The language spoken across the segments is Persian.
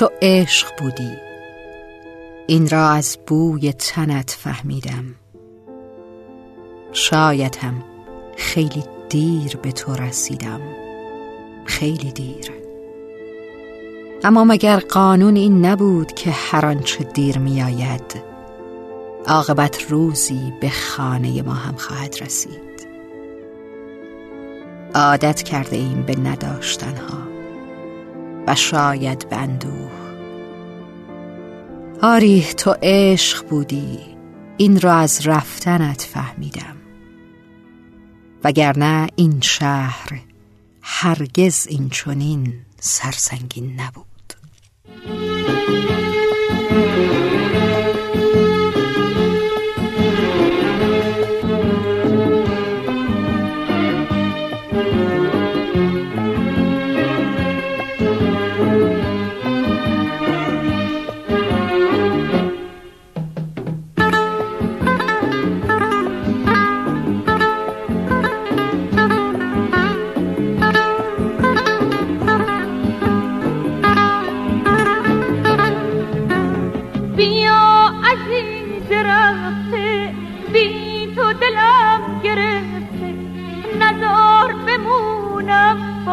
تو عشق بودی. این را از بوی تنت فهمیدم. شایدم خیلی دیر به تو رسیدم. خیلی دیر. اما مگر قانون این نبود که هر آنچه دیر میآید عاقبت روزی به خانه ما هم خواهد رسید؟ عادت کرده ایم به نداشتنها. شاید به اندوه. آری تو عشق بودی. این را از رفتنت فهمیدم. وگرنه این شهر هرگز این چنین سرسنگین نبود.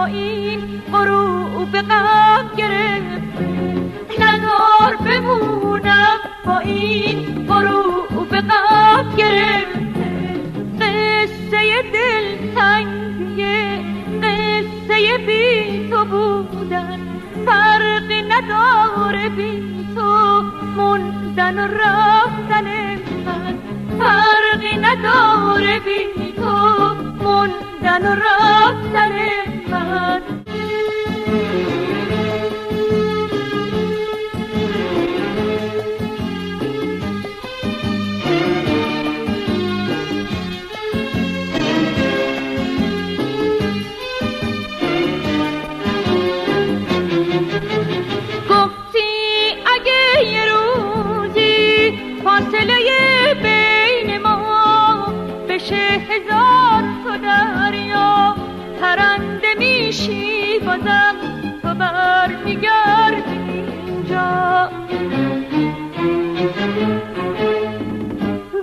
این غروب غم گرفت ندار بمونم با این غروب غم گرفت قصه دل تنگیه قصه بی تو بودن. فرقی نداره بی تو موندن و رفتن من. فرقی نداره بی تو موندن و رفتن بازم تو بر میگردی اینجا.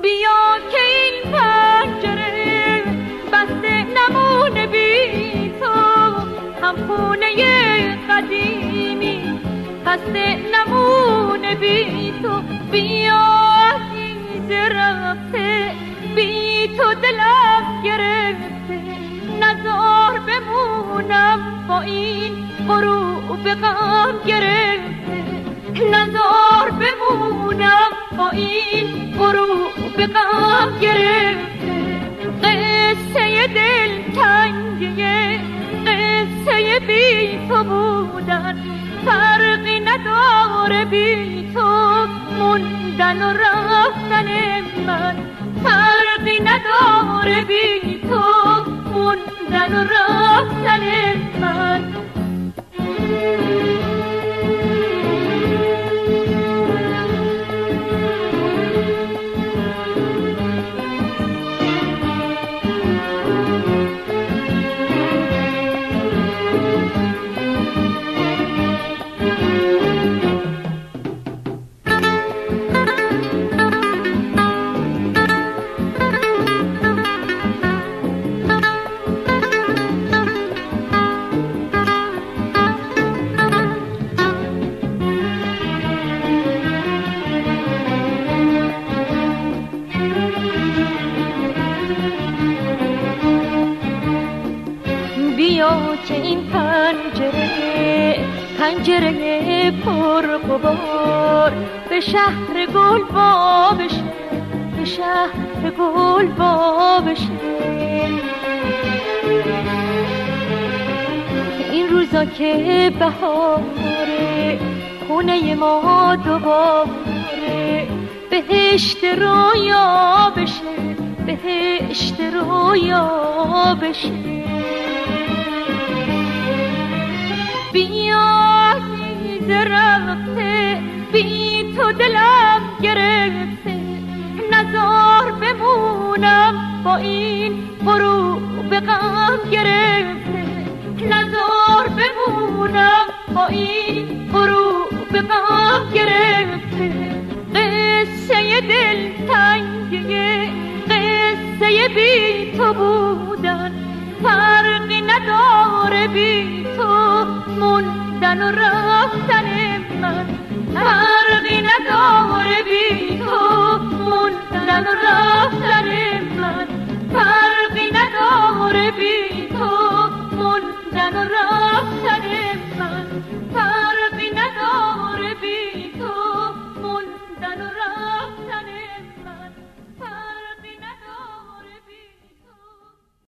بیا که این پنجره بسته نمونه بی تو. هم خونه قدیمی بسته نمونه بی تو. بیا عزیز رفته بی تو دلم. بمونم با این غروب غم گرفته. نزار بمونم با این غروب غم گرفته. قصه دل تنگیه قصه بی تو بودن. فرقی نداره بی تو موندن و رفتن من. فرقی نداره بی تو موندن. و رفتن من که این پنجره پنجره پر قبار به شهر گل با بشه به شهر گل با بشه این روزا که بهاره خونه ما دوباره بهشت رویا بشه بهشت رویا بشه رفته بی تو دلم گرفته. نزار بمونم با این غروب غم گرفته. نزار بمونم با این غروب به غم گرفته. قصه دل تنگه قصه بی تو بودن. فرقی نداره بی تو موندن و رفتن من